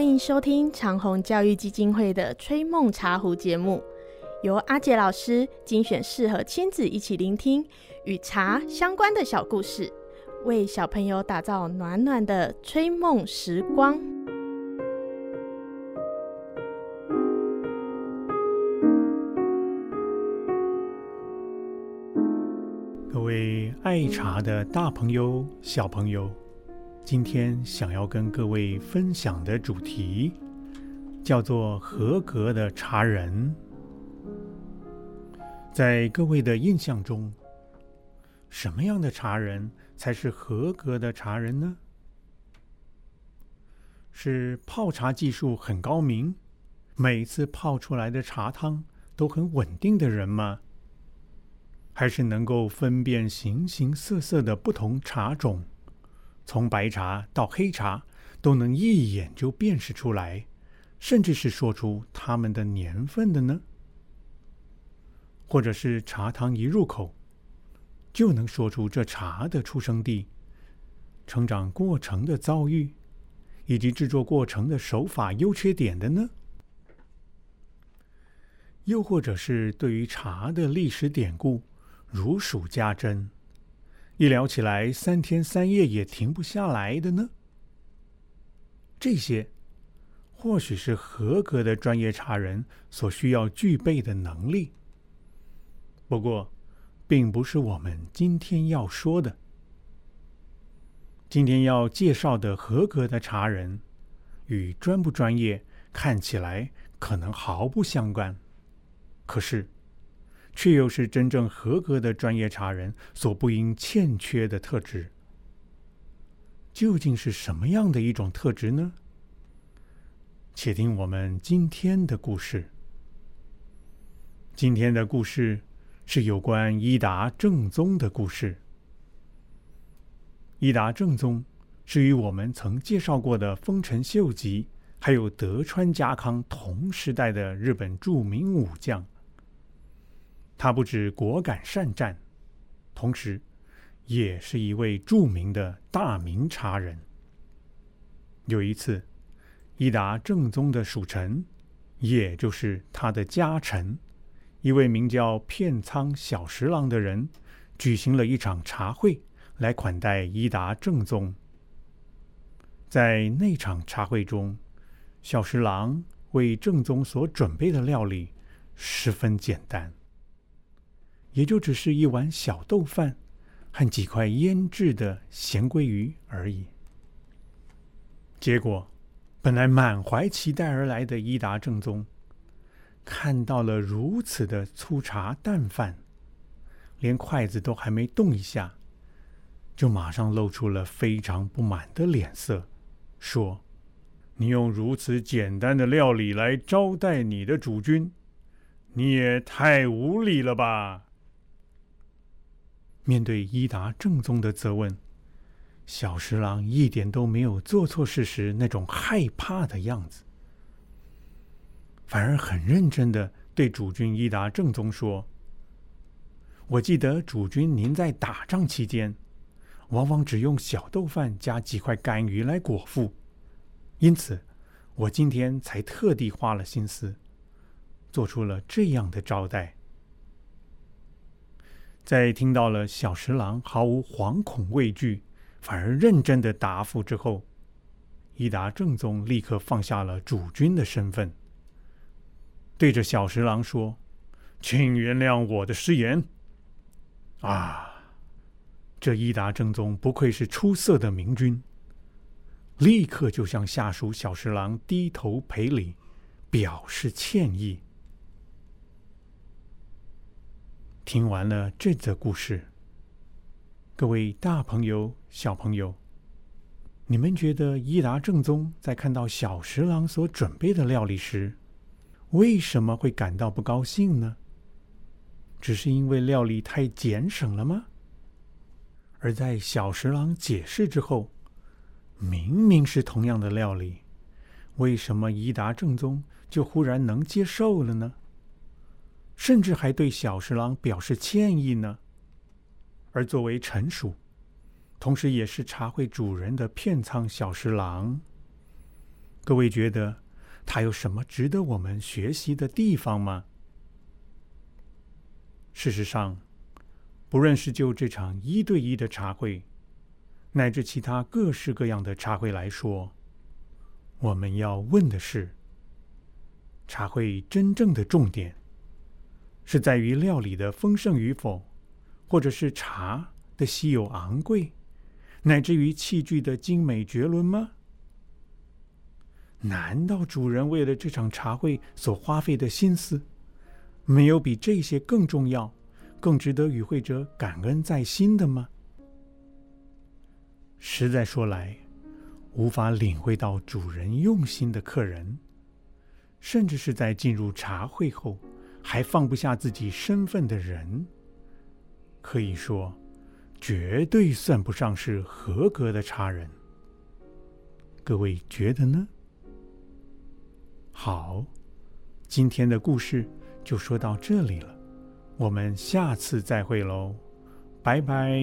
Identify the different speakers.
Speaker 1: 欢迎收听长虹教育基金会的《吹梦茶壶》节目，由阿杰老师精选适合亲子一起聆听与茶相关的小故事，为小朋友打造暖暖的吹梦时光。
Speaker 2: 各位爱茶的大朋友、小朋友。今天想要跟各位分享的主题叫做“合格的茶人”。在各位的印象中，什么样的茶人才是合格的茶人呢？是泡茶技术很高明，每次泡出来的茶汤都很稳定的人吗？还是能够分辨形形色色的不同茶种？从白茶到黑茶，都能一眼就辨识出来，甚至是说出它们的年份的呢？或者是茶汤一入口，就能说出这茶的出生地、成长过程的遭遇，以及制作过程的手法优缺点的呢？又或者是对于茶的历史典故如数家珍？一聊起来，三天三夜也停不下来的呢。这些或许是合格的专业茶人所需要具备的能力。不过，并不是我们今天要说的。今天要介绍的合格的茶人，与专不专业看起来可能毫不相关。可是。却又是真正合格的专业茶人所不应欠缺的特质。究竟是什么样的一种特质呢？且听我们今天的故事。今天的故事是有关伊达正宗的故事。伊达正宗是与我们曾介绍过的丰臣秀吉还有德川家康同时代的日本著名武将。他不止果敢善战，同时，也是一位著名的大名茶人。有一次，伊达正宗的属臣，也就是他的家臣，一位名叫片仓小十郎的人，举行了一场茶会来款待伊达正宗。在那场茶会中，小十郎为正宗所准备的料理十分简单。也就只是一碗小豆饭和几块腌制的咸鲑鱼而已。结果，本来满怀期待而来的伊达正宗，看到了如此的粗茶淡饭，连筷子都还没动一下，就马上露出了非常不满的脸色，说：“你用如此简单的料理来招待你的主君，你也太无礼了吧！”面对伊达正宗的责问，小十郎一点都没有做错事时那种害怕的样子，反而很认真的对主君伊达正宗说：“我记得主君您在打仗期间，往往只用小豆饭加几块干鱼来果腹，因此我今天才特地花了心思，做出了这样的招待。”在听到了小十郎毫无惶恐畏惧，反而认真的答复之后，伊达正宗立刻放下了主君的身份，对着小十郎说：“请原谅我的失言。”啊，这伊达正宗不愧是出色的明君，立刻就向下属小十郎低头赔礼，表示歉意。听完了这则故事，各位大朋友、小朋友，你们觉得伊达正宗在看到小十郎所准备的料理时，为什么会感到不高兴呢？只是因为料理太俭省了吗？而在小十郎解释之后，明明是同样的料理，为什么伊达正宗就忽然能接受了呢？甚至还对小十郎表示歉意呢。而作为臣属，同时也是茶会主人的片仓小十郎，各位觉得他有什么值得我们学习的地方吗？事实上，不论是就这场一对一的茶会，乃至其他各式各样的茶会来说，我们要问的是：茶会真正的重点是在于料理的丰盛与否，或者是茶的稀有昂贵，乃至于器具的精美绝伦吗？难道主人为了这场茶会所花费的心思？没有比这些更重要、更值得与会者感恩在心的吗？实在说来，无法领会到主人用心的客人，甚至是在进入茶会后还放不下自己身份的人，可以说，绝对算不上是合格的茶人。各位觉得呢？好，今天的故事。就说到这里了，我们下次再会喽，拜拜。